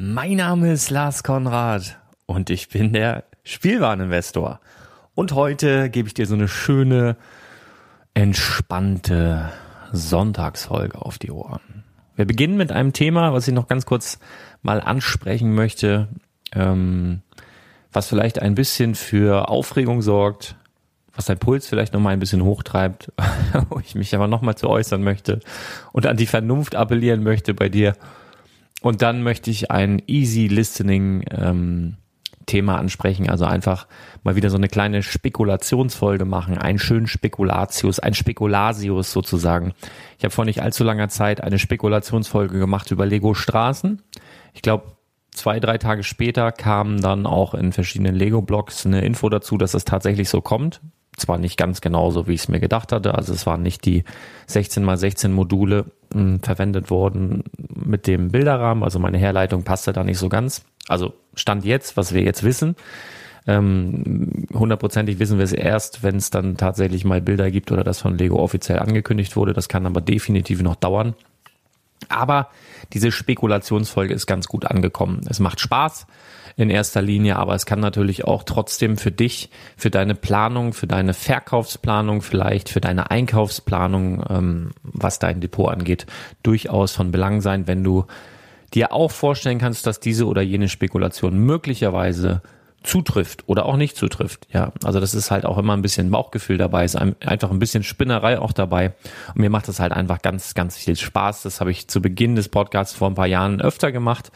Mein Name ist Lars Konrad und ich bin der Spielwareninvestor. Und heute gebe ich dir so eine schöne, entspannte Sonntagsfolge auf die Ohren. Wir beginnen mit einem Thema, was ich noch ganz kurz mal ansprechen möchte, ähm, was vielleicht ein bisschen für Aufregung sorgt, was dein Puls vielleicht noch mal ein bisschen hochtreibt, wo ich mich aber noch mal zu äußern möchte und an die Vernunft appellieren möchte bei dir und dann möchte ich ein Easy Listening ähm, Thema ansprechen, also einfach mal wieder so eine kleine Spekulationsfolge machen, einen schönen Spekulatius, ein Spekulasius sozusagen. Ich habe vor nicht allzu langer Zeit eine Spekulationsfolge gemacht über Lego Straßen. Ich glaube, zwei, drei Tage später kam dann auch in verschiedenen Lego-Blogs eine Info dazu, dass es tatsächlich so kommt zwar nicht ganz genauso, wie ich es mir gedacht hatte. Also es waren nicht die 16 mal 16 Module mh, hm, verwendet worden mit dem Bilderrahmen. Also meine Herleitung passte da nicht so ganz. Also Stand jetzt, was wir jetzt wissen. Ähm, hundertprozentig wissen wir es erst, wenn es dann tatsächlich mal Bilder gibt oder das von Lego offiziell angekündigt wurde. Das kann aber definitiv noch dauern. Aber diese Spekulationsfolge ist ganz gut angekommen. Es macht Spaß in erster Linie, aber es kann natürlich auch trotzdem für dich, für deine Planung, für deine Verkaufsplanung, vielleicht für deine Einkaufsplanung, ähm, was dein Depot angeht, durchaus von Belang sein, wenn du dir auch vorstellen kannst, dass diese oder jene Spekulation möglicherweise zutrifft oder auch nicht zutrifft. Ja, also das ist halt auch immer ein bisschen Bauchgefühl dabei, ist einfach ein bisschen Spinnerei auch dabei. Und mir macht das halt einfach ganz, ganz viel Spaß. Das habe ich zu Beginn des Podcasts vor ein paar Jahren öfter gemacht.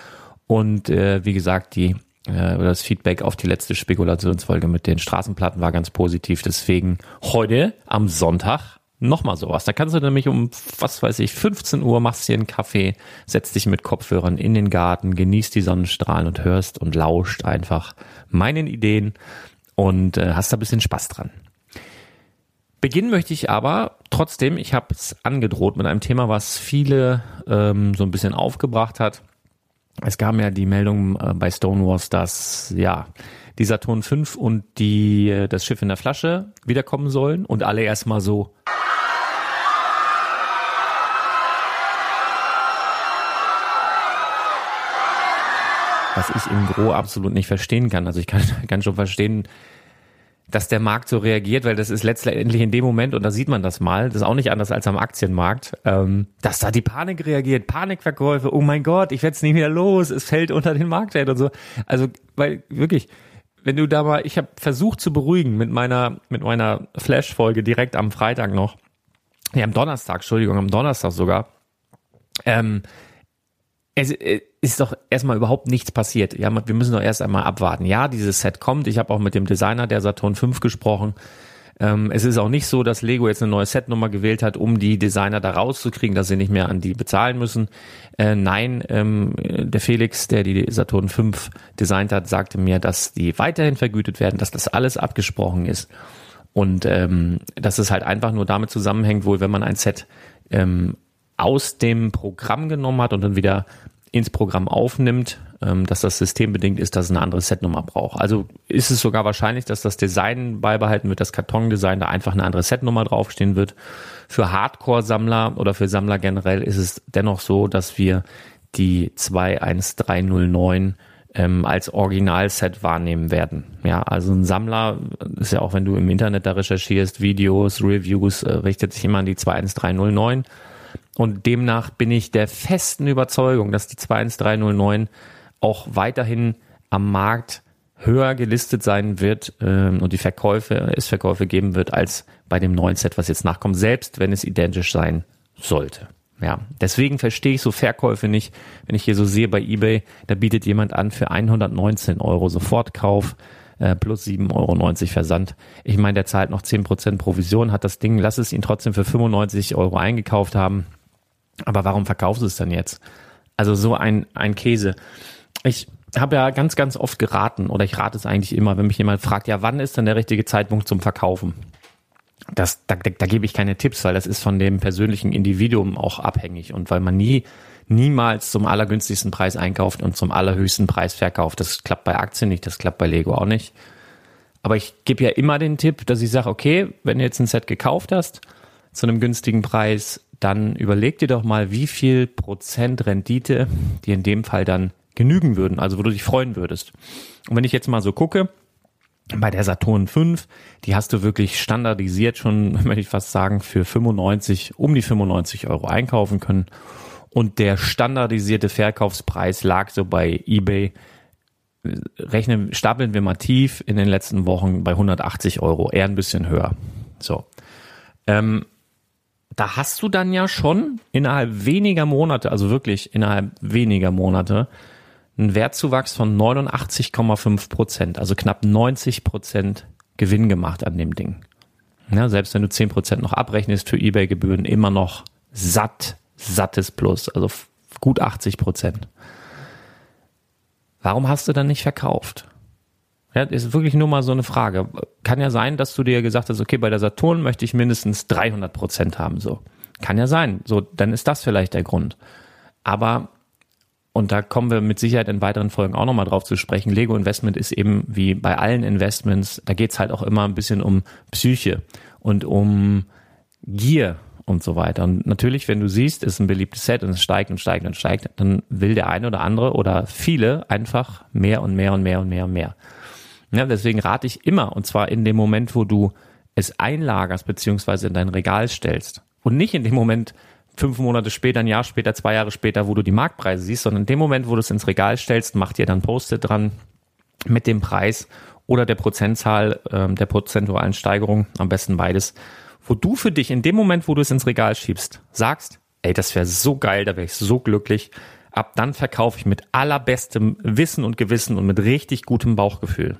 Und äh, wie gesagt, die äh, das Feedback auf die letzte Spekulationsfolge mit den Straßenplatten war ganz positiv. Deswegen heute am Sonntag nochmal sowas. Da kannst du nämlich um, was weiß ich, 15 Uhr machst dir einen Kaffee, setzt dich mit Kopfhörern in den Garten, genießt die Sonnenstrahlen und hörst und lauscht einfach meinen Ideen und äh, hast da ein bisschen Spaß dran. Beginnen möchte ich aber trotzdem, ich habe es angedroht mit einem Thema, was viele ähm, so ein bisschen aufgebracht hat. Es gab ja die Meldung äh, bei Stonewalls, dass ja die Saturn 5 und die äh, das Schiff in der Flasche wiederkommen sollen und alle erstmal so was ich im Gro absolut nicht verstehen kann. Also ich kann, kann schon verstehen, dass der Markt so reagiert, weil das ist letztendlich in dem Moment, und da sieht man das mal, das ist auch nicht anders als am Aktienmarkt, ähm, dass da die Panik reagiert, Panikverkäufe, oh mein Gott, ich werde es nicht wieder los, es fällt unter den Marktwert und so. Also, weil wirklich, wenn du da mal, ich habe versucht zu beruhigen mit meiner, mit meiner Flash-Folge direkt am Freitag noch, nee, am Donnerstag, Entschuldigung, am Donnerstag sogar, ähm, es äh, ist doch erstmal überhaupt nichts passiert. Ja, wir müssen doch erst einmal abwarten. Ja, dieses Set kommt. Ich habe auch mit dem Designer der Saturn 5 gesprochen. Ähm, es ist auch nicht so, dass Lego jetzt eine neue Setnummer gewählt hat, um die Designer da rauszukriegen, dass sie nicht mehr an die bezahlen müssen. Äh, nein, ähm, der Felix, der die Saturn 5 designt hat, sagte mir, dass die weiterhin vergütet werden, dass das alles abgesprochen ist. Und ähm, dass es halt einfach nur damit zusammenhängt, wohl, wenn man ein Set ähm, aus dem Programm genommen hat und dann wieder ins Programm aufnimmt, ähm, dass das systembedingt ist, dass es eine andere Setnummer braucht. Also ist es sogar wahrscheinlich, dass das Design beibehalten wird, das Kartondesign, da einfach eine andere Setnummer draufstehen wird. Für Hardcore-Sammler oder für Sammler generell ist es dennoch so, dass wir die 21309 ähm, als Originalset wahrnehmen werden. Ja, also ein Sammler ist ja auch, wenn du im Internet da recherchierst, Videos, Reviews, äh, richtet sich immer an die 21309 und demnach bin ich der festen Überzeugung, dass die 21309 auch weiterhin am Markt höher gelistet sein wird ähm, und die Verkäufe, es Verkäufe geben wird als bei dem neuen Set, was jetzt nachkommt, selbst wenn es identisch sein sollte. Ja, deswegen verstehe ich so Verkäufe nicht. Wenn ich hier so sehe bei eBay, da bietet jemand an für 119 Euro Sofortkauf äh, plus 7,90 Euro Versand. Ich meine, der zahlt noch 10% Provision, hat das Ding, lass es ihn trotzdem für 95 Euro eingekauft haben. Aber warum verkaufst du es dann jetzt? Also so ein, ein Käse. Ich habe ja ganz, ganz oft geraten oder ich rate es eigentlich immer, wenn mich jemand fragt, ja, wann ist denn der richtige Zeitpunkt zum Verkaufen? Das, da, da, da gebe ich keine Tipps, weil das ist von dem persönlichen Individuum auch abhängig und weil man nie, niemals zum allergünstigsten Preis einkauft und zum allerhöchsten Preis verkauft. Das klappt bei Aktien nicht, das klappt bei Lego auch nicht. Aber ich gebe ja immer den Tipp, dass ich sage, okay, wenn du jetzt ein Set gekauft hast, zu einem günstigen Preis, dann überleg dir doch mal, wie viel Prozent Rendite dir in dem Fall dann genügen würden, also wo du dich freuen würdest. Und wenn ich jetzt mal so gucke, bei der Saturn 5, die hast du wirklich standardisiert schon, möchte ich fast sagen, für 95, um die 95 Euro einkaufen können. Und der standardisierte Verkaufspreis lag so bei eBay, rechnen, stapeln wir mal tief in den letzten Wochen bei 180 Euro, eher ein bisschen höher. So. Ähm, da hast du dann ja schon innerhalb weniger Monate, also wirklich innerhalb weniger Monate, einen Wertzuwachs von 89,5 Prozent, also knapp 90 Prozent Gewinn gemacht an dem Ding. Ja, selbst wenn du 10 Prozent noch abrechnest für eBay-Gebühren, immer noch satt, sattes Plus, also gut 80 Prozent. Warum hast du dann nicht verkauft? Ja, ist wirklich nur mal so eine Frage. Kann ja sein, dass du dir gesagt hast, okay, bei der Saturn möchte ich mindestens 300 Prozent haben, so. Kann ja sein. So, dann ist das vielleicht der Grund. Aber, und da kommen wir mit Sicherheit in weiteren Folgen auch nochmal drauf zu sprechen, Lego Investment ist eben wie bei allen Investments, da geht's halt auch immer ein bisschen um Psyche und um Gier und so weiter. Und natürlich, wenn du siehst, ist ein beliebtes Set und es steigt und steigt und steigt, dann will der eine oder andere oder viele einfach mehr und mehr und mehr und mehr und mehr. Ja, deswegen rate ich immer, und zwar in dem Moment, wo du es einlagerst beziehungsweise in dein Regal stellst und nicht in dem Moment fünf Monate später, ein Jahr später, zwei Jahre später, wo du die Marktpreise siehst, sondern in dem Moment, wo du es ins Regal stellst, mach dir dann Post-it dran, mit dem Preis oder der Prozentzahl, äh, der prozentualen Steigerung, am besten beides, wo du für dich in dem Moment, wo du es ins Regal schiebst, sagst, ey, das wäre so geil, da wäre ich so glücklich. Ab dann verkaufe ich mit allerbestem Wissen und Gewissen und mit richtig gutem Bauchgefühl.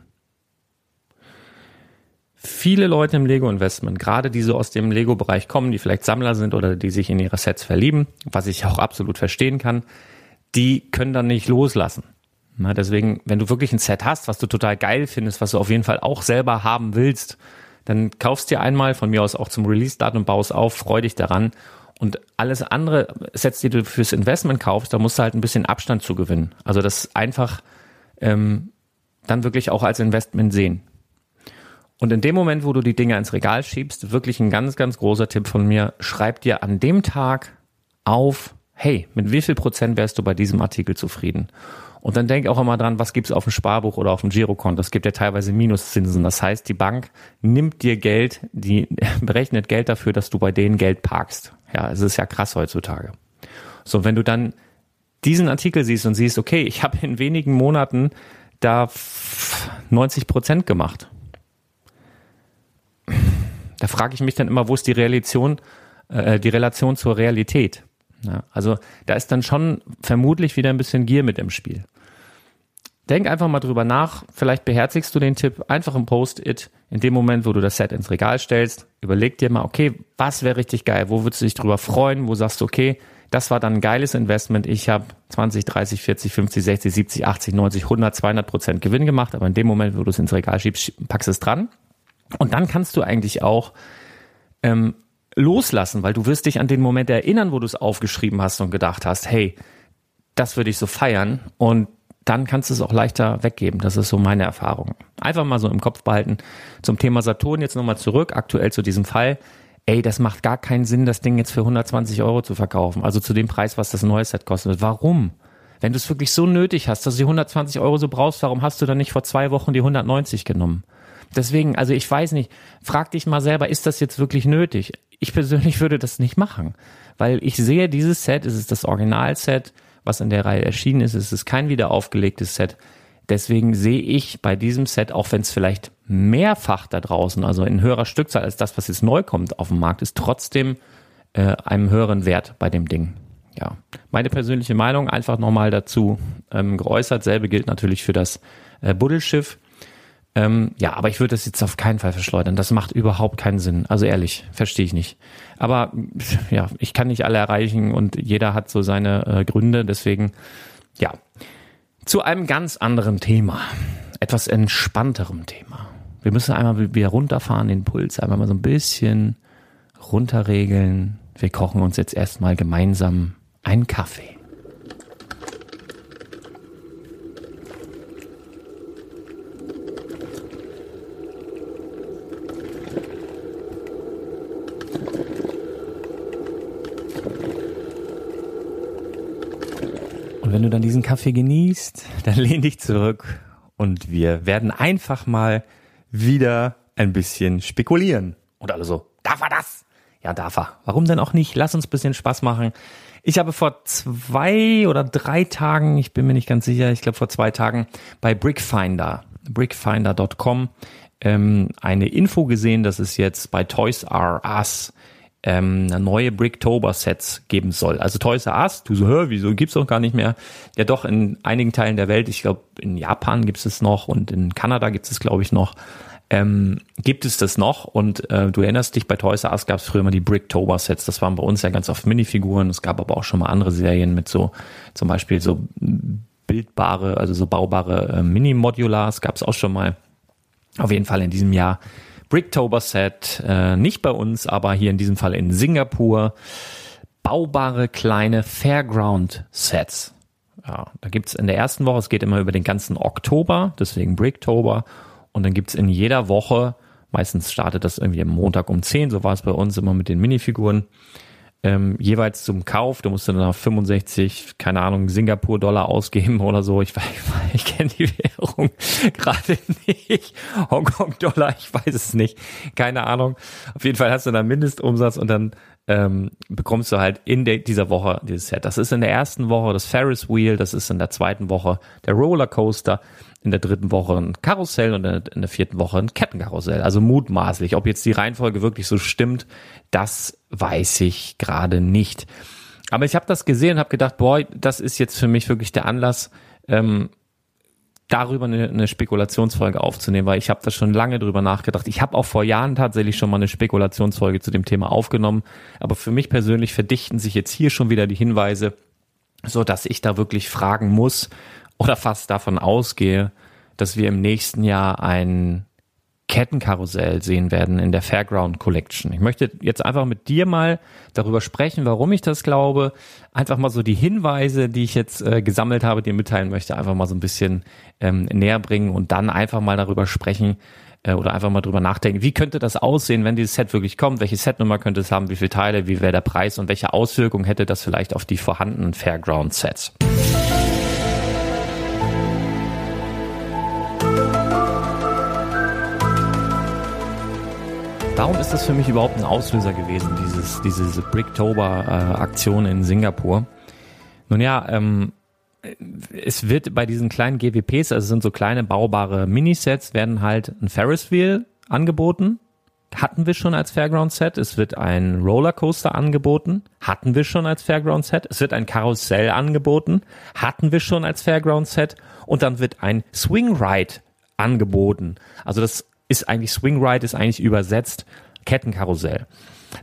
Viele Leute im Lego-Investment, gerade die so aus dem Lego-Bereich kommen, die vielleicht Sammler sind oder die sich in ihre Sets verlieben, was ich auch absolut verstehen kann, die können dann nicht loslassen. Na, deswegen, wenn du wirklich ein Set hast, was du total geil findest, was du auf jeden Fall auch selber haben willst, dann kaufst dir einmal von mir aus auch zum Release-Datum baust auf, freu dich daran. Und alles andere Sets, die du fürs Investment kaufst, da musst du halt ein bisschen Abstand zu gewinnen. Also das einfach ähm, dann wirklich auch als Investment sehen. Und in dem Moment, wo du die Dinge ins Regal schiebst, wirklich ein ganz, ganz großer Tipp von mir, schreib dir an dem Tag auf, hey, mit wie viel Prozent wärst du bei diesem Artikel zufrieden? Und dann denk auch immer dran, was gibt's auf dem Sparbuch oder auf dem Girokonto? Es gibt ja teilweise Minuszinsen. Das heißt, die Bank nimmt dir Geld, die berechnet Geld dafür, dass du bei denen Geld parkst. Ja, es ist ja krass heutzutage. So, wenn du dann diesen Artikel siehst und siehst, okay, ich habe in wenigen Monaten da 90 Prozent gemacht. Da frage ich mich dann immer, wo ist die Relation, äh, die Relation zur Realität? Ja, also da ist dann schon vermutlich wieder ein bisschen Gier mit im Spiel. Denk einfach mal drüber nach. Vielleicht beherzigst du den Tipp. Einfach im Post-it. In dem Moment, wo du das Set ins Regal stellst, überleg dir mal, okay, was wäre richtig geil? Wo würdest du dich drüber freuen? Wo sagst du, okay, das war dann ein geiles Investment. Ich habe 20, 30, 40, 50, 60, 70, 80, 90, 100, 200 Prozent Gewinn gemacht. Aber in dem Moment, wo du es ins Regal schiebst, packst es dran. Und dann kannst du eigentlich auch ähm, loslassen, weil du wirst dich an den Moment erinnern, wo du es aufgeschrieben hast und gedacht hast, hey, das würde ich so feiern und dann kannst du es auch leichter weggeben. Das ist so meine Erfahrung. Einfach mal so im Kopf behalten. Zum Thema Saturn jetzt nochmal zurück, aktuell zu diesem Fall. Ey, das macht gar keinen Sinn, das Ding jetzt für 120 Euro zu verkaufen. Also zu dem Preis, was das neue Set kostet. Warum? Wenn du es wirklich so nötig hast, dass du die 120 Euro so brauchst, warum hast du dann nicht vor zwei Wochen die 190 genommen? Deswegen, also ich weiß nicht, frag dich mal selber, ist das jetzt wirklich nötig? Ich persönlich würde das nicht machen, weil ich sehe dieses Set, es ist das Originalset, was in der Reihe erschienen ist, es ist kein wieder aufgelegtes Set. Deswegen sehe ich bei diesem Set, auch wenn es vielleicht mehrfach da draußen, also in höherer Stückzahl als das, was jetzt neu kommt auf dem Markt, ist trotzdem äh, einem höheren Wert bei dem Ding. Ja, meine persönliche Meinung einfach nochmal dazu ähm, geäußert. Selbe gilt natürlich für das äh, Buddelschiff. Ähm, ja, aber ich würde das jetzt auf keinen Fall verschleudern. Das macht überhaupt keinen Sinn. Also ehrlich, verstehe ich nicht. Aber ja, ich kann nicht alle erreichen und jeder hat so seine äh, Gründe. Deswegen, ja, zu einem ganz anderen Thema. Etwas entspannterem Thema. Wir müssen einmal wieder runterfahren, den Puls einmal mal so ein bisschen runterregeln. Wir kochen uns jetzt erstmal gemeinsam einen Kaffee. Und wenn du dann diesen Kaffee genießt, dann lehn dich zurück und wir werden einfach mal wieder ein bisschen spekulieren. Und alle so, darf er das? Ja, darf er. Warum denn auch nicht? Lass uns ein bisschen Spaß machen. Ich habe vor zwei oder drei Tagen, ich bin mir nicht ganz sicher, ich glaube vor zwei Tagen bei Brickfinder, brickfinder.com, ähm, eine Info gesehen, dass es jetzt bei Toys R Us ähm, neue Bricktober-Sets geben soll. Also Toys R Us, du so, hör, wieso gibt's doch gar nicht mehr? Ja doch, in einigen Teilen der Welt, ich glaube in Japan gibt es noch und in Kanada gibt es glaube ich noch, ähm, gibt es das noch und äh, du erinnerst dich, bei Toys R Us gab es früher immer die Bricktober-Sets, das waren bei uns ja ganz oft Minifiguren, es gab aber auch schon mal andere Serien mit so, zum Beispiel so bildbare, also so baubare äh, Mini-Modulars gab es auch schon mal. Auf jeden Fall in diesem Jahr Bricktober Set, äh, nicht bei uns, aber hier in diesem Fall in Singapur. Baubare kleine Fairground Sets. Ja, da gibt's in der ersten Woche, es geht immer über den ganzen Oktober, deswegen Bricktober. Und dann gibt's in jeder Woche, meistens startet das irgendwie am Montag um 10, so war es bei uns immer mit den Minifiguren, ähm, jeweils zum Kauf. Du musst dann nach 65, keine Ahnung, Singapur-Dollar ausgeben oder so. Ich, ich, ich kenne die Währung gerade nicht. Hongkong-Dollar, ich weiß es nicht. Keine Ahnung. Auf jeden Fall hast du dann Mindestumsatz und dann ähm, bekommst du halt in der, dieser Woche dieses Set. Das ist in der ersten Woche das Ferris Wheel, das ist in der zweiten Woche der Rollercoaster, in der dritten Woche ein Karussell und in der vierten Woche ein Kettenkarussell. Also mutmaßlich. Ob jetzt die Reihenfolge wirklich so stimmt, das weiß ich gerade nicht. Aber ich habe das gesehen und habe gedacht, boah, das ist jetzt für mich wirklich der Anlass, ähm, darüber eine, eine Spekulationsfolge aufzunehmen, weil ich habe da schon lange drüber nachgedacht. Ich habe auch vor Jahren tatsächlich schon mal eine Spekulationsfolge zu dem Thema aufgenommen, aber für mich persönlich verdichten sich jetzt hier schon wieder die Hinweise, so dass ich da wirklich fragen muss oder fast davon ausgehe, dass wir im nächsten Jahr ein Kettenkarussell sehen werden in der Fairground Collection. Ich möchte jetzt einfach mit dir mal darüber sprechen, warum ich das glaube. Einfach mal so die Hinweise, die ich jetzt äh, gesammelt habe, dir mitteilen möchte, einfach mal so ein bisschen ähm, näher bringen und dann einfach mal darüber sprechen äh, oder einfach mal drüber nachdenken, wie könnte das aussehen, wenn dieses Set wirklich kommt, welche Setnummer könnte es haben, wie viele Teile, wie wäre der Preis? Und welche Auswirkungen hätte das vielleicht auf die vorhandenen Fairground Warum ist das für mich überhaupt ein Auslöser gewesen, dieses, diese Bricktober-Aktion in Singapur? Nun ja, ähm, es wird bei diesen kleinen GWPs, also sind so kleine baubare Minisets, werden halt ein Ferris Wheel angeboten. Hatten wir schon als Fairground Set. Es wird ein Rollercoaster angeboten. Hatten wir schon als Fairground Set. Es wird ein Karussell angeboten. Hatten wir schon als Fairground Set. Und dann wird ein Swing Ride angeboten. Also das ist eigentlich Swing Ride, ist eigentlich übersetzt Kettenkarussell.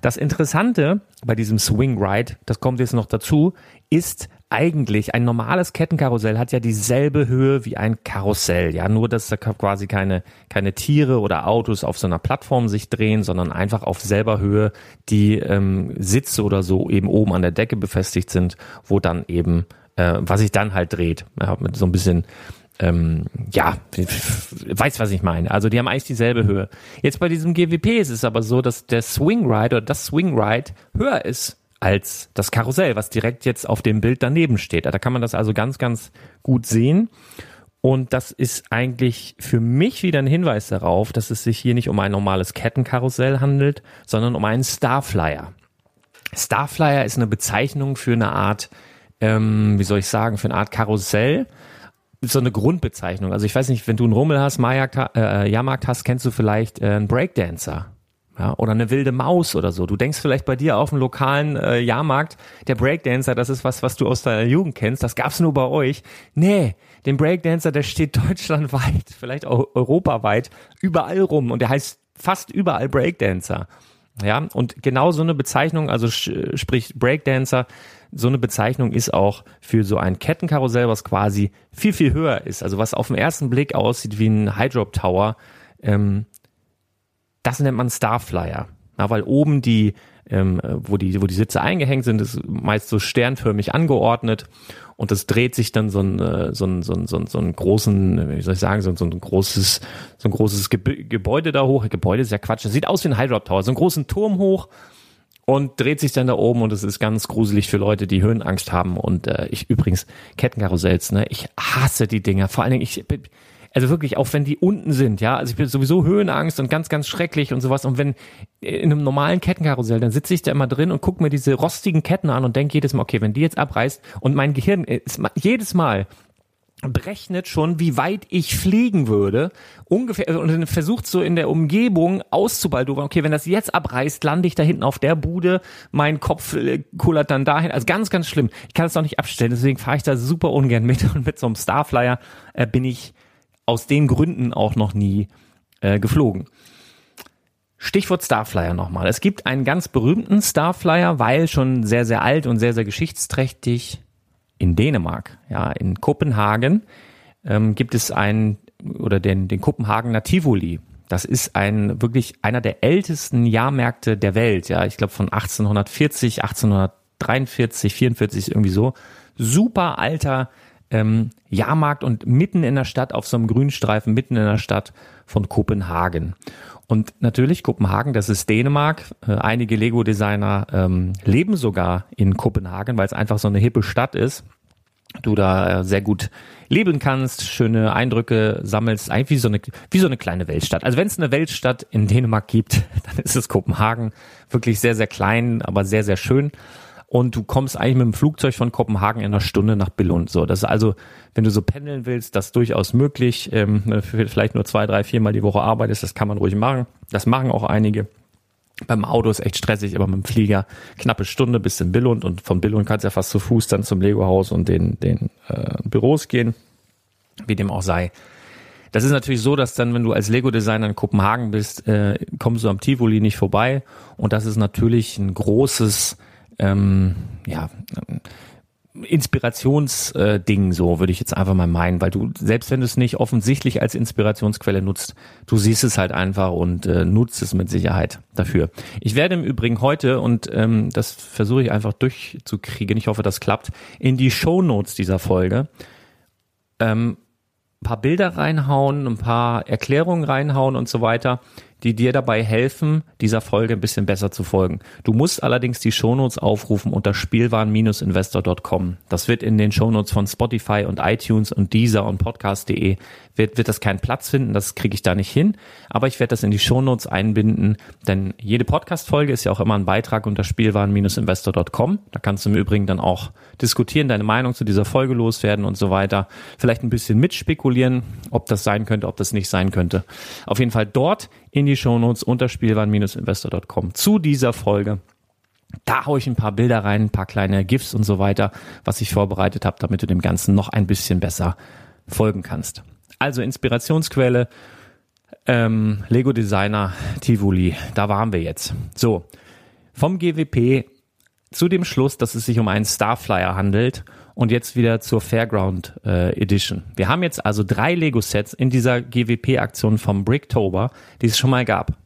Das Interessante bei diesem Swing Ride, das kommt jetzt noch dazu, ist eigentlich ein normales Kettenkarussell hat ja dieselbe Höhe wie ein Karussell. Ja, nur dass da quasi keine, keine Tiere oder Autos auf so einer Plattform sich drehen, sondern einfach auf selber Höhe die ähm, Sitze oder so eben oben an der Decke befestigt sind, wo dann eben, äh, was sich dann halt dreht. Ja, mit so ein bisschen ähm, ja, weiß, was ich meine. Also die haben eigentlich dieselbe Höhe. Jetzt bei diesem GWP ist es aber so, dass der Swing Ride oder das Swing Ride höher ist als das Karussell, was direkt jetzt auf dem Bild daneben steht. Da kann man das also ganz, ganz gut sehen. Und das ist eigentlich für mich wieder ein Hinweis darauf, dass es sich hier nicht um ein normales Kettenkarussell handelt, sondern um einen Starflyer. Starflyer ist eine Bezeichnung für eine Art, ähm, wie soll ich sagen, für eine Art Karussell, so eine Grundbezeichnung. Also ich weiß nicht, wenn du einen Rummel hast, Majagd, äh, Jahrmarkt hast, kennst du vielleicht äh, einen Breakdancer. Ja, oder eine wilde Maus oder so. Du denkst vielleicht bei dir auf dem lokalen äh, Jahrmarkt, der Breakdancer, das ist was, was du aus deiner Jugend kennst, das gab's nur bei euch. Nee, den Breakdancer, der steht deutschlandweit, vielleicht auch europaweit, überall rum und der heißt fast überall Breakdancer. Ja, und genau so eine Bezeichnung, also sprich Breakdancer, so eine Bezeichnung ist auch für so ein Kettenkarussell, was quasi viel, viel höher ist. Also was auf den ersten Blick aussieht wie ein Hydrop Tower. Ähm, das nennt man Starflyer. Ja, weil oben die, ähm, wo die, wo die Sitze eingehängt sind, ist meist so sternförmig angeordnet und das dreht sich dann so ein, äh, so ein, so ein, so ein, so ein großen, wie soll ich sagen, so ein, so ein großes, so ein großes Gebäude da hoch. Gebäude ist ja Quatsch. Das sieht aus wie ein Hydrop Tower. So einen großen Turm hoch und dreht sich dann da oben und es ist ganz gruselig für Leute, die Höhenangst haben. Und äh, ich übrigens, Kettenkarussells, ne, ich hasse die Dinger. Vor allen Dingen, ich also wirklich, auch wenn die unten sind, ja, also ich bin sowieso Höhenangst und ganz, ganz schrecklich und sowas. Und wenn in einem normalen Kettenkarussell, dann sitze ich da immer drin und gucke mir diese rostigen Ketten an und denke jedes Mal, okay, wenn die jetzt abreißt und mein Gehirn ist jedes Mal berechnet schon, wie weit ich fliegen würde, ungefähr, und versucht so in der Umgebung auszubaldowern, okay, wenn das jetzt abreißt, lande ich da hinten auf der Bude, mein Kopf äh, kullert dann dahin, also ganz, ganz schlimm. Ich kann es auch nicht abstellen, deswegen fahre ich da super ungern mit und mit so einem Starflyer äh, bin ich aus den Gründen auch noch nie äh, geflogen. Stichwort Starflyer nochmal. Es gibt einen ganz berühmten Starflyer, weil schon sehr, sehr alt und sehr, sehr geschichtsträchtig in Dänemark, ja, in Kopenhagen, ähm, gibt es einen, oder den, den Kopenhagener Tivoli. Das ist ein, wirklich einer der ältesten Jahrmärkte der Welt, ja. Ich glaube von 1840, 1843, 44 irgendwie so. Super alter ähm, Jahrmarkt und mitten in der Stadt auf so einem Grünstreifen, mitten in der Stadt von Kopenhagen. Und natürlich Kopenhagen, das ist Dänemark. Äh, einige Lego-Designer ähm, leben sogar in Kopenhagen, weil es einfach so eine hippe Stadt ist. du da äh, sehr gut leben kannst, schöne Eindrücke sammelst, eigentlich wie so eine, wie so eine kleine Weltstadt. Also wenn es eine Weltstadt in Dänemark gibt, dann ist es Kopenhagen. Wirklich sehr, sehr klein, aber sehr, sehr schön. Und du kommst eigentlich mit dem Flugzeug von Kopenhagen in einer Stunde nach Billund. So, das ist also, wenn du so pendeln willst, das durchaus möglich. Ähm, vielleicht nur zwei, drei, viermal die Woche arbeitest, das kann man ruhig machen. Das machen auch einige. Beim Auto ist echt stressig, aber mit dem Flieger knappe Stunde bis in Billund und von Billund kannst du ja fast zu Fuß dann zum Lego-Haus und den, den äh, Büros gehen, wie dem auch sei. Das ist natürlich so, dass dann, wenn du als Lego-Designer in Kopenhagen bist, äh, kommst du am Tivoli nicht vorbei und das ist natürlich ein großes, ähm, ja, Inspirationsding, äh, so würde ich jetzt einfach mal meinen, weil du, selbst wenn du es nicht offensichtlich als Inspirationsquelle nutzt, du siehst es halt einfach und äh, nutzt es mit Sicherheit dafür. Ich werde im Übrigen heute, und ähm, das versuche ich einfach durchzukriegen, ich hoffe, das klappt, in die Show Notes dieser Folge ähm, paar Bilder reinhauen, ein paar Erklärungen reinhauen und so weiter, die dir dabei helfen, dieser Folge ein bisschen besser zu folgen. Du musst allerdings die Shownotes aufrufen unter spielwaren-investor.com. Das wird in den Shownotes von Spotify und iTunes und Deezer und Podcast.de wird, wird das keinen Platz finden, das kriege ich da nicht hin, aber ich werde das in die Shownotes einbinden, denn jede Podcast-Folge ist ja auch immer ein Beitrag unter spielwaren-investor.com. Da kannst du im Übrigen dann auch diskutieren, deine Meinung zu dieser Folge loswerden und so weiter. Vielleicht ein bisschen mitspekulieren, ob das sein könnte, ob das nicht sein könnte. Auf jeden Fall dort in die Shownotes unter spielwaren-investor.com zu dieser Folge. Da haue ich ein paar Bilder rein, ein paar kleine GIFs und so weiter, was ich vorbereitet habe, damit du dem Ganzen noch ein bisschen besser folgen kannst. Also Inspirationsquelle, ähm, Lego Designer Tivoli, da waren wir jetzt. So, vom GWP zu dem Schluss, dass es sich um einen Starflyer handelt und jetzt wieder zur Fairground äh, Edition. Wir haben jetzt also drei Lego-Sets in dieser GWP-Aktion vom Bricktober, die es schon mal gab.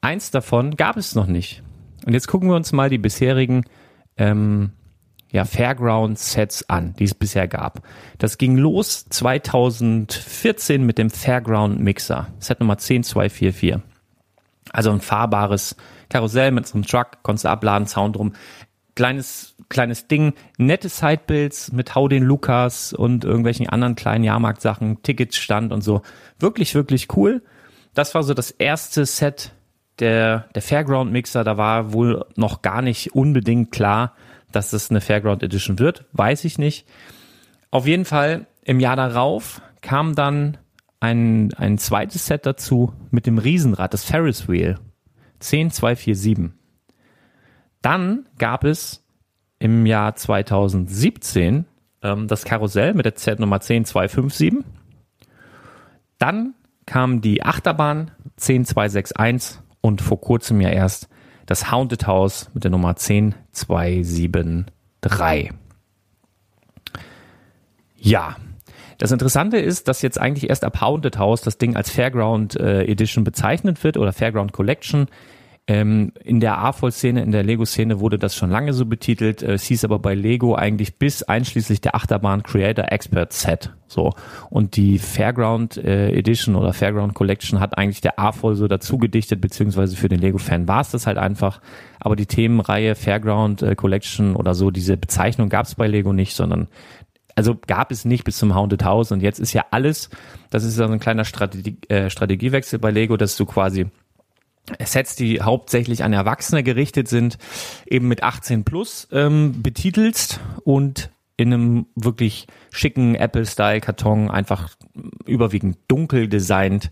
Eins davon gab es noch nicht. Und jetzt gucken wir uns mal die bisherigen ähm, ja, Fairground-Sets an, die es bisher gab. Das ging los 2014 mit dem Fairground Mixer, Set Nummer 10244. Also ein fahrbares Karussell mit so einem Truck, konntest du abladen, Sound drum kleines, kleines Ding, nette Sidebilds mit Hau den Lukas und irgendwelchen anderen kleinen Jahrmarktsachen, Ticketsstand und so. Wirklich, wirklich cool. Das war so das erste Set der, der Fairground Mixer. Da war wohl noch gar nicht unbedingt klar, dass es eine Fairground Edition wird. Weiß ich nicht. Auf jeden Fall im Jahr darauf kam dann ein, ein zweites Set dazu mit dem Riesenrad, das Ferris Wheel. 10247. Dann gab es im Jahr 2017 ähm, das Karussell mit der Z-Nummer 10257. Dann kam die Achterbahn 10261 und vor kurzem ja erst das Haunted House mit der Nummer 10273. Ja, das Interessante ist, dass jetzt eigentlich erst ab Haunted House das Ding als Fairground äh, Edition bezeichnet wird oder Fairground Collection. Ähm, in der A-Voll-Szene, in der Lego-Szene wurde das schon lange so betitelt. Äh, es hieß aber bei Lego eigentlich bis einschließlich der Achterbahn Creator Expert Set. So. Und die Fairground äh, Edition oder Fairground Collection hat eigentlich der A-Voll so dazu gedichtet, beziehungsweise für den Lego-Fan war es das halt einfach. Aber die Themenreihe Fairground äh, Collection oder so, diese Bezeichnung gab es bei Lego nicht, sondern also gab es nicht bis zum Haunted House und jetzt ist ja alles, das ist ja so ein kleiner Strategie, äh, Strategiewechsel bei Lego, dass du quasi Sets, die hauptsächlich an Erwachsene gerichtet sind, eben mit 18 plus ähm, betitelst und in einem wirklich schicken Apple-Style-Karton einfach überwiegend dunkel designt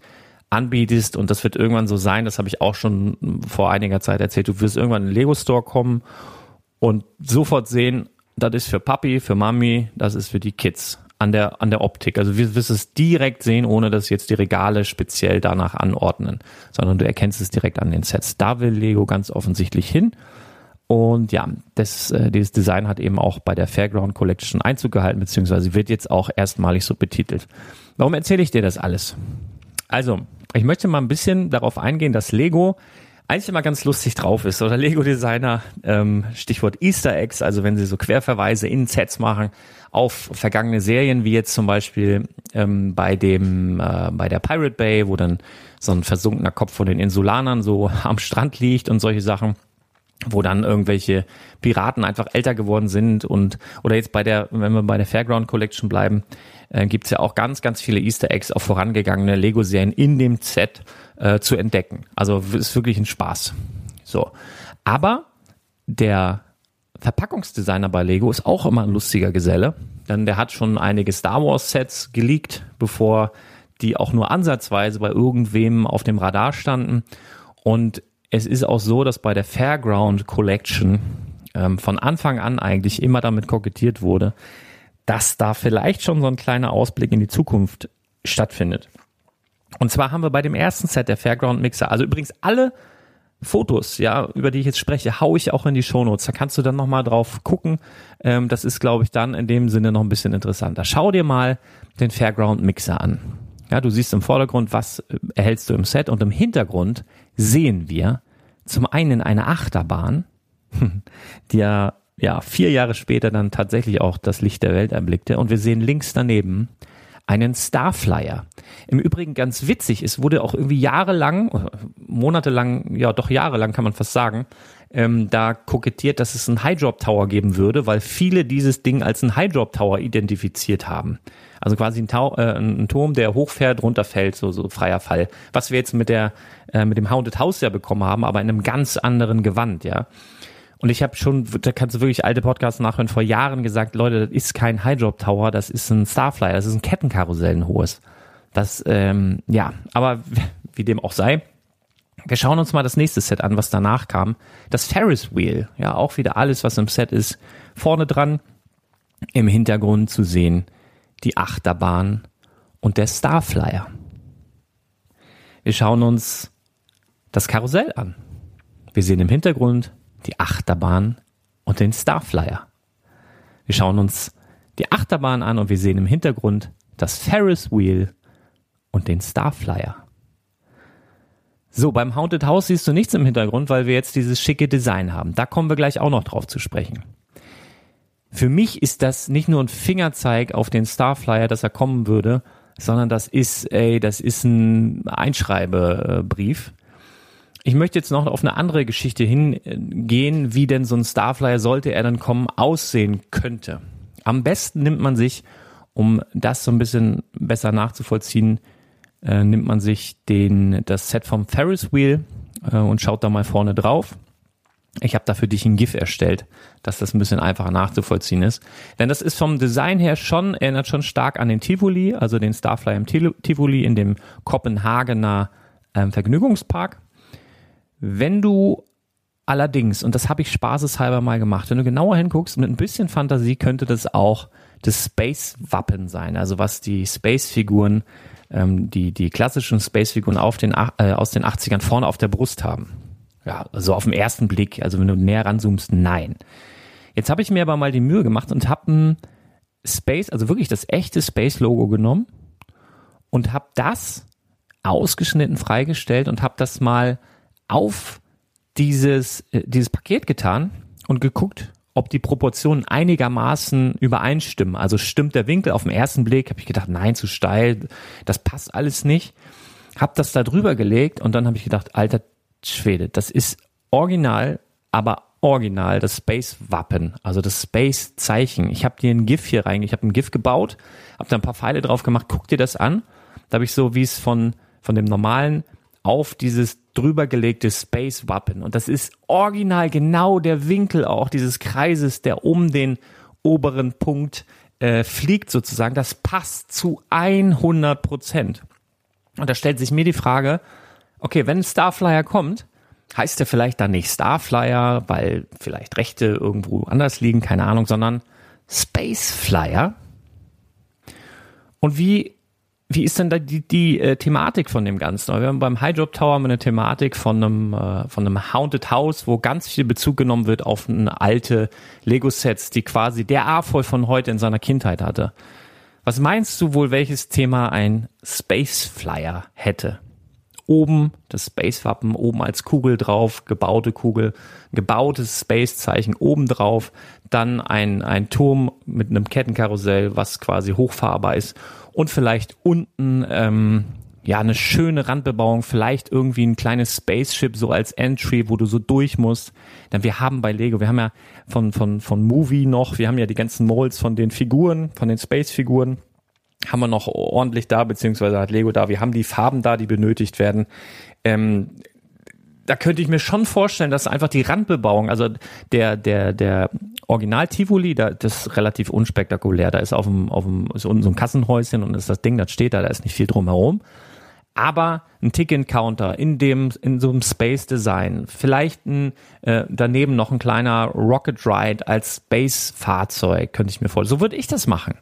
anbietest. Und das wird irgendwann so sein, das habe ich auch schon vor einiger Zeit erzählt, du wirst irgendwann in den Lego-Store kommen und sofort sehen, das ist für Papi, für Mami, das ist für die Kids an der, an der Optik. Also wir wirst es direkt sehen, ohne dass jetzt die Regale speziell danach anordnen, sondern du erkennst es direkt an den Sets. Da will Lego ganz offensichtlich hin. Und ja, das, äh, dieses Design hat eben auch bei der Fairground Collection Einzug gehalten, beziehungsweise wird jetzt auch erstmalig so betitelt. Warum erzähle ich dir das alles? Also, ich möchte mal ein bisschen darauf eingehen, dass Lego eigentlich immer ganz lustig drauf ist. Oder Lego-Designer, ähm, Stichwort Easter Eggs, also wenn sie so Querverweise in Sets machen auf vergangene Serien, wie jetzt zum Beispiel ähm, bei dem äh, bei der Pirate Bay, wo dann so ein versunkener Kopf von den Insulanern so am Strand liegt und solche Sachen. wo dann irgendwelche Piraten einfach älter geworden sind und oder jetzt bei der, wenn wir bei der Fairground Collection bleiben, äh, gibt's ja auch ganz, ganz viele Easter Eggs auf vorangegangene Lego-Serien in dem Set äh, zu entdecken. Also ist wirklich ein Spaß. So. Aber der Verpackungsdesigner bei Lego ist auch immer ein lustiger Geselle, denn der hat schon einige Star Wars Sets geleakt, bevor die auch nur ansatzweise bei irgendwem auf dem Radar standen. Und es ist auch so, dass bei der Fairground Collection ähm, von Anfang an eigentlich immer damit kokettiert wurde, dass da vielleicht schon so ein kleiner Ausblick in die Zukunft stattfindet. Und zwar haben wir bei dem ersten Set der Fairground Mixer, also übrigens alle Fotos, ja, über die ich jetzt spreche, hau ich auch in die Shownotes. Da kannst du dann nochmal drauf gucken. Ähm, das ist, glaube ich, dann in dem Sinne noch ein bisschen interessanter. Schau dir mal den Fairground Mixer an. Ja, du siehst im Vordergrund, was äh, erhältst du im Set und im Hintergrund sehen wir zum einen eine Achterbahn, die ja, ja vier Jahre später dann tatsächlich auch das Licht der Welt erblickte und wir sehen links daneben einen Starflyer. Im Übrigen ganz witzig, es wurde auch irgendwie jahrelang, monatelang, ja doch jahrelang kann man fast sagen, ähm, da kokettiert, dass es einen High-Drop Tower geben würde, weil viele dieses Ding als einen High-Drop Tower identifiziert haben. Also quasi ein, Tau äh, ein Turm, der hochfährt, runterfällt, so, so freier Fall. Was wir jetzt mit der äh, mit dem Haunted House ja bekommen haben, aber in einem ganz anderen Gewand, ja. Und ich habe schon, da kannst du wirklich alte Podcasts nachhören, vor Jahren gesagt, Leute, das ist kein High Drop Tower, das ist ein Starflyer, das ist ein Kettenkarussell, ein hohes. Das, ähm, ja, aber wie dem auch sei, wir schauen uns mal das nächste Set an, was danach kam. Das Ferris Wheel, ja, auch wieder alles, was im Set ist, vorne dran, im Hintergrund zu sehen, die Achterbahn und der Starflyer. Wir schauen uns das Karussell an. Wir sehen im Hintergrund die Achterbahn und den Starflyer. Wir schauen uns die Achterbahn an und wir sehen im Hintergrund das Ferris Wheel und den Starflyer. So, beim Haunted House siehst du nichts im Hintergrund, weil wir jetzt dieses schicke Design haben. Da kommen wir gleich auch noch drauf zu sprechen. Für mich ist das nicht nur ein Fingerzeig auf den Starflyer, dass er kommen würde, sondern das ist, ey, das ist ein Einschreibebrief. Ich möchte jetzt noch auf eine andere Geschichte hingehen, wie denn so ein Starflyer, sollte er dann kommen, aussehen könnte. Am besten nimmt man sich, um das so ein bisschen besser nachzuvollziehen, äh, nimmt man sich den, das Set vom Ferris Wheel äh, und schaut da mal vorne drauf. Ich habe da für dich ein GIF erstellt, dass das ein bisschen einfacher nachzuvollziehen ist. Denn das ist vom Design her schon, erinnert schon stark an den Tivoli, also den Starflyer im Tivoli in dem Kopenhagener ähm, Vergnügungspark. Wenn du allerdings, und das habe ich spaßeshalber mal gemacht, wenn du genauer hinguckst, mit ein bisschen Fantasie könnte das auch das Space-Wappen sein, also was die Space-Figuren, ähm, die, die klassischen Space-Figuren auf den, äh, aus den 80ern vorne auf der Brust haben. Ja, also auf den ersten Blick, also wenn du näher ranzoomst, nein. Jetzt habe ich mir aber mal die Mühe gemacht und habe ein Space, also wirklich das echte Space-Logo genommen und habe das ausgeschnitten freigestellt und habe das mal auf dieses, äh, dieses Paket getan und geguckt, ob die Proportionen einigermaßen übereinstimmen. Also stimmt der Winkel auf den ersten Blick, habe ich gedacht, nein, zu steil, das passt alles nicht. Hab das da drüber gelegt und dann habe ich gedacht, alter Schwede, das ist original, aber original das Space-Wappen, also das Space-Zeichen. Ich habe dir ein GIF hier rein, ich habe ein GIF gebaut, habe da ein paar Pfeile drauf gemacht, guck dir das an. Da habe ich so, wie es von, von dem normalen auf dieses drüber gelegte Space Wappen. Und das ist original genau der Winkel auch dieses Kreises, der um den oberen Punkt äh, fliegt sozusagen. Das passt zu 100 Prozent. Und da stellt sich mir die Frage, okay, wenn Starflyer kommt, heißt der vielleicht dann nicht Starflyer, weil vielleicht Rechte irgendwo anders liegen, keine Ahnung, sondern Spaceflyer. Und wie wie ist denn da die, die äh, Thematik von dem Ganzen? Wir haben beim High Drop Tower eine Thematik von einem, äh, von einem Haunted House, wo ganz viel Bezug genommen wird auf eine alte Lego-Sets, die quasi der A-Voll von heute in seiner Kindheit hatte. Was meinst du wohl, welches Thema ein Space Flyer hätte? Oben das Space-Wappen, oben als Kugel drauf, gebaute Kugel, gebautes Space-Zeichen oben drauf, dann ein, ein Turm mit einem Kettenkarussell, was quasi hochfahrbar ist und vielleicht unten ähm, ja, eine schöne Randbebauung, vielleicht irgendwie ein kleines Spaceship so als Entry, wo du so durch musst. Denn wir haben bei Lego, wir haben ja von, von, von Movie noch, wir haben ja die ganzen Molds von den Figuren, von den Space-Figuren, haben wir noch ordentlich da, beziehungsweise hat Lego da, wir haben die Farben da, die benötigt werden. Ähm, da könnte ich mir schon vorstellen, dass einfach die Randbebauung, also der, der, der Original Tivoli, da, das ist relativ unspektakulär. Da ist auf dem, auf dem, ist unten so ein Kassenhäuschen und ist das Ding, das steht da, da ist nicht viel drumherum aber ein Ticket-Counter in dem, in so einem Space-Design, vielleicht ein, äh, daneben noch ein kleiner Rocket Ride als Space-Fahrzeug, könnte ich mir vorstellen. So würde ich das machen.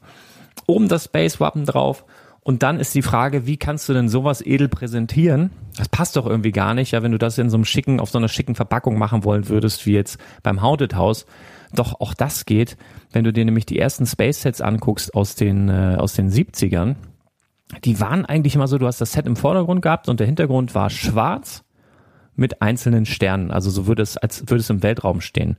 Oben das Space-Wappen drauf und dann ist die Frage, wie kannst du denn sowas edel präsentieren? Das passt doch irgendwie gar nicht, ja, wenn du das in so einem schicken, auf so einer schicken Verpackung machen wollen würdest, wie jetzt beim Haunted House. Doch auch das geht, wenn du dir nämlich die ersten Space-Sets anguckst aus den, äh, aus den 70ern die waren eigentlich immer so, du hast das Set im Vordergrund gehabt und der Hintergrund war schwarz mit einzelnen Sternen. Also so würde es, als würde es im Weltraum stehen.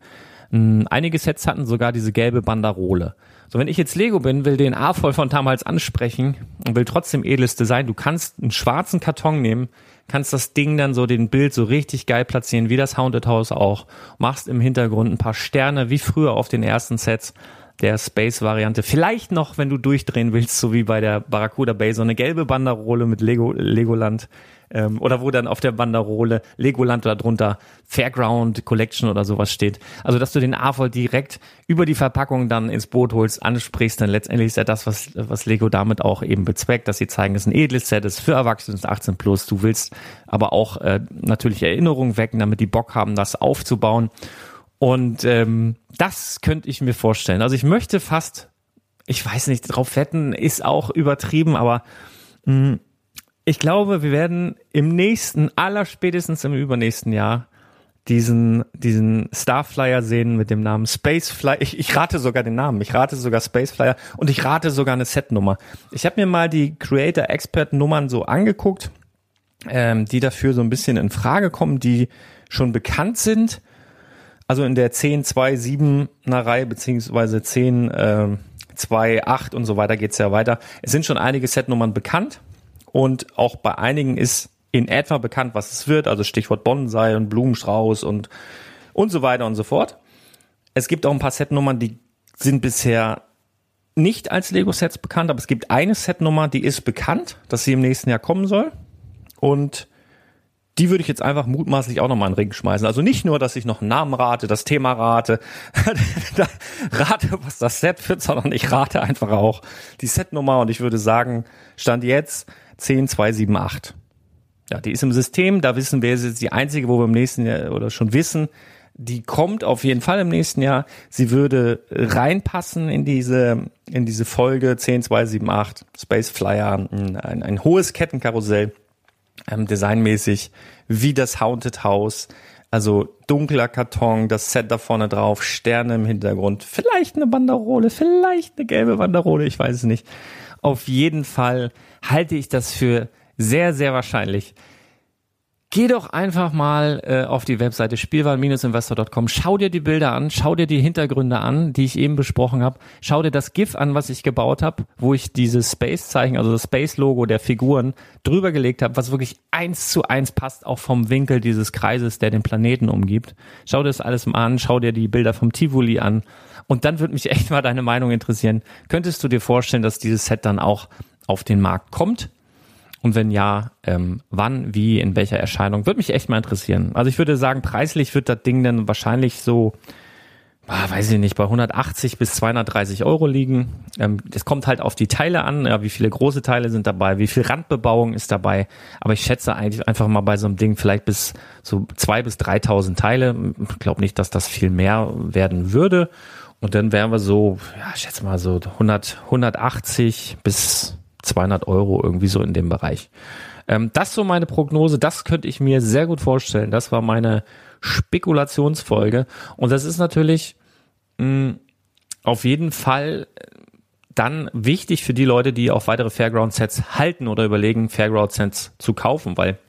Hm, einige Sets hatten sogar diese gelbe Banderole. So, wenn ich jetzt Lego bin, will den A voll von damals ansprechen und will trotzdem edles Design, du kannst einen schwarzen Karton nehmen, kannst das Ding dann so den Bild so richtig geil platzieren, wie das Haunted House auch, machst im Hintergrund ein paar Sterne, wie früher auf den ersten Sets der Space-Variante. Vielleicht noch, wenn du durchdrehen willst, so wie bei der Barracuda Bay, so eine gelbe Banderole mit Lego, Legoland. Ähm, oder wo dann auf der Banderole Legoland oder drunter Fairground Collection oder sowas steht. Also, dass du den AFOL direkt über die Verpackung dann ins Boot holst, ansprichst, dann letztendlich ist ja das, was, was Lego damit auch eben bezweckt, dass sie zeigen, es ist ein edles Set, ist für Erwachsene, ist 18 plus. Du willst aber auch äh, natürlich Erinnerungen wecken, damit die Bock haben, das aufzubauen. Und ähm, das könnte ich mir vorstellen. Also ich möchte fast, ich weiß nicht, drauf wetten ist auch übertrieben, aber mh, hm, ich glaube, wir werden im nächsten, allerspätestens im übernächsten Jahr diesen, diesen Starflyer sehen mit dem Namen Spaceflyer. Ich, ich rate sogar den Namen. Ich rate sogar Spaceflyer und ich rate sogar eine Setnummer. Ich habe mir mal die Creator Expert Nummern so angeguckt, ähm, die dafür so ein bisschen in Frage kommen, die schon bekannt sind also in der 10, 2, 7 er Reihe, beziehungsweise 10, äh, 2, 8 und so weiter geht's ja weiter. Es sind schon einige Setnummern bekannt und auch bei einigen ist in etwa bekannt, was es wird, also Stichwort Bonsai und Blumenstrauß und, und so weiter und so fort. Es gibt auch ein paar Setnummern, die sind bisher nicht als Lego-Sets bekannt, aber es gibt eine Setnummer, die ist bekannt, dass sie im nächsten Jahr kommen soll. Und die würde ich jetzt einfach mutmaßlich auch nochmal in den Ring schmeißen. Also nicht nur, dass ich noch einen Namen rate, das Thema rate, rate, was das Set wird, sondern ich rate einfach auch die Setnummer und ich würde sagen, Stand jetzt 10278. Ja, die ist im System, da wissen wir, sie ist die einzige, wo wir im nächsten Jahr oder schon wissen, die kommt auf jeden Fall im nächsten Jahr. Sie würde reinpassen in diese, in diese Folge 10278 Space Flyer, ein, ein, ein hohes Kettenkarussell ähm, designmäßig wie das Haunted House. Also dunkler Karton, das Set da vorne drauf, Sterne im Hintergrund, vielleicht eine Banderole, vielleicht eine gelbe Banderole, ich weiß es nicht. Auf jeden Fall halte ich das für sehr, sehr wahrscheinlich, Geh doch einfach mal äh, auf die Webseite spielwaren-investor.com, schau dir die Bilder an, schau dir die Hintergründe an, die ich eben besprochen habe, schau dir das GIF an, was ich gebaut habe, wo ich dieses Space-Zeichen, also das Space-Logo der Figuren drüber gelegt habe, was wirklich eins zu eins passt, auch vom Winkel dieses Kreises, der den Planeten umgibt. Schau dir das alles mal an, schau dir die Bilder vom Tivoli an und dann würde mich echt mal deine Meinung interessieren. Könntest du dir vorstellen, dass dieses Set dann auch auf den Markt kommt? Und wenn ja, ähm, wann, wie, in welcher Erscheinung? Würde mich echt mal interessieren. Also ich würde sagen, preislich wird das Ding dann wahrscheinlich so, ah, weiß ich nicht, bei 180 bis 230 Euro liegen. Ähm, es kommt halt auf die Teile an, ja, wie viele große Teile sind dabei, wie viel Randbebauung ist dabei. Aber ich schätze eigentlich einfach mal bei so einem Ding vielleicht bis so zwei bis 3.000 Teile. Ich glaube nicht, dass das viel mehr werden würde. Und dann wären wir so, ja, ich schätze mal so 100, 180 bis 200 Euro irgendwie so in dem Bereich. Ähm, das so meine Prognose, das könnte ich mir sehr gut vorstellen. Das war meine Spekulationsfolge. Und das ist natürlich mh, mm, auf jeden Fall dann wichtig für die Leute, die auch weitere Fairground-Sets halten oder überlegen, Fairground-Sets zu kaufen, weil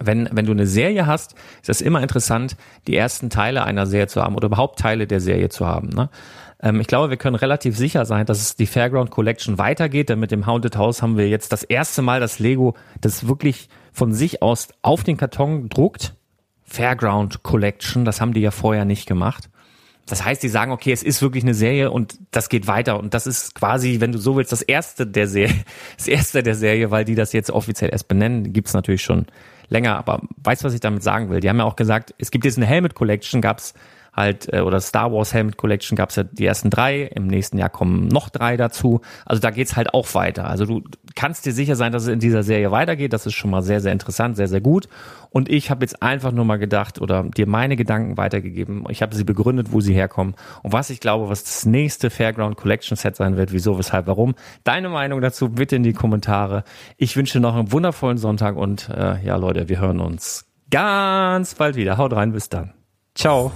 wenn, wenn du eine Serie hast, ist es immer interessant, die ersten Teile einer Serie zu haben oder überhaupt Teile der Serie zu haben. Ne? Ähm, ich glaube, wir können relativ sicher sein, dass es die Fairground Collection weitergeht, denn mit dem Haunted House haben wir jetzt das erste Mal das Lego, das wirklich von sich aus auf den Karton druckt. Fairground Collection, das haben die ja vorher nicht gemacht. Das heißt, die sagen, okay, es ist wirklich eine Serie und das geht weiter und das ist quasi, wenn du so willst, das erste der Serie, das erste der Serie, weil die das jetzt offiziell erst benennen, gibt's natürlich schon länger, aber weißt du, was ich damit sagen will? Die haben ja auch gesagt, es gibt jetzt eine Helmet Collection, gab's halt, äh, oder Star Wars Helmet Collection gab's ja die ersten drei, im nächsten Jahr kommen noch drei dazu. Also da geht's halt auch weiter. Also du kannst dir sicher sein, dass es in dieser Serie weitergeht. Das ist schon mal sehr, sehr interessant, sehr, sehr gut. Und ich habe jetzt einfach nur mal gedacht oder dir meine Gedanken weitergegeben. Ich habe sie begründet, wo sie herkommen und was ich glaube, was das nächste Fairground Collection Set sein wird, wieso, weshalb, warum. Deine Meinung dazu bitte in die Kommentare. Ich wünsche noch einen wundervollen Sonntag und äh, ja Leute, wir hören uns ganz bald wieder. Haut rein, bis dann. Ciao.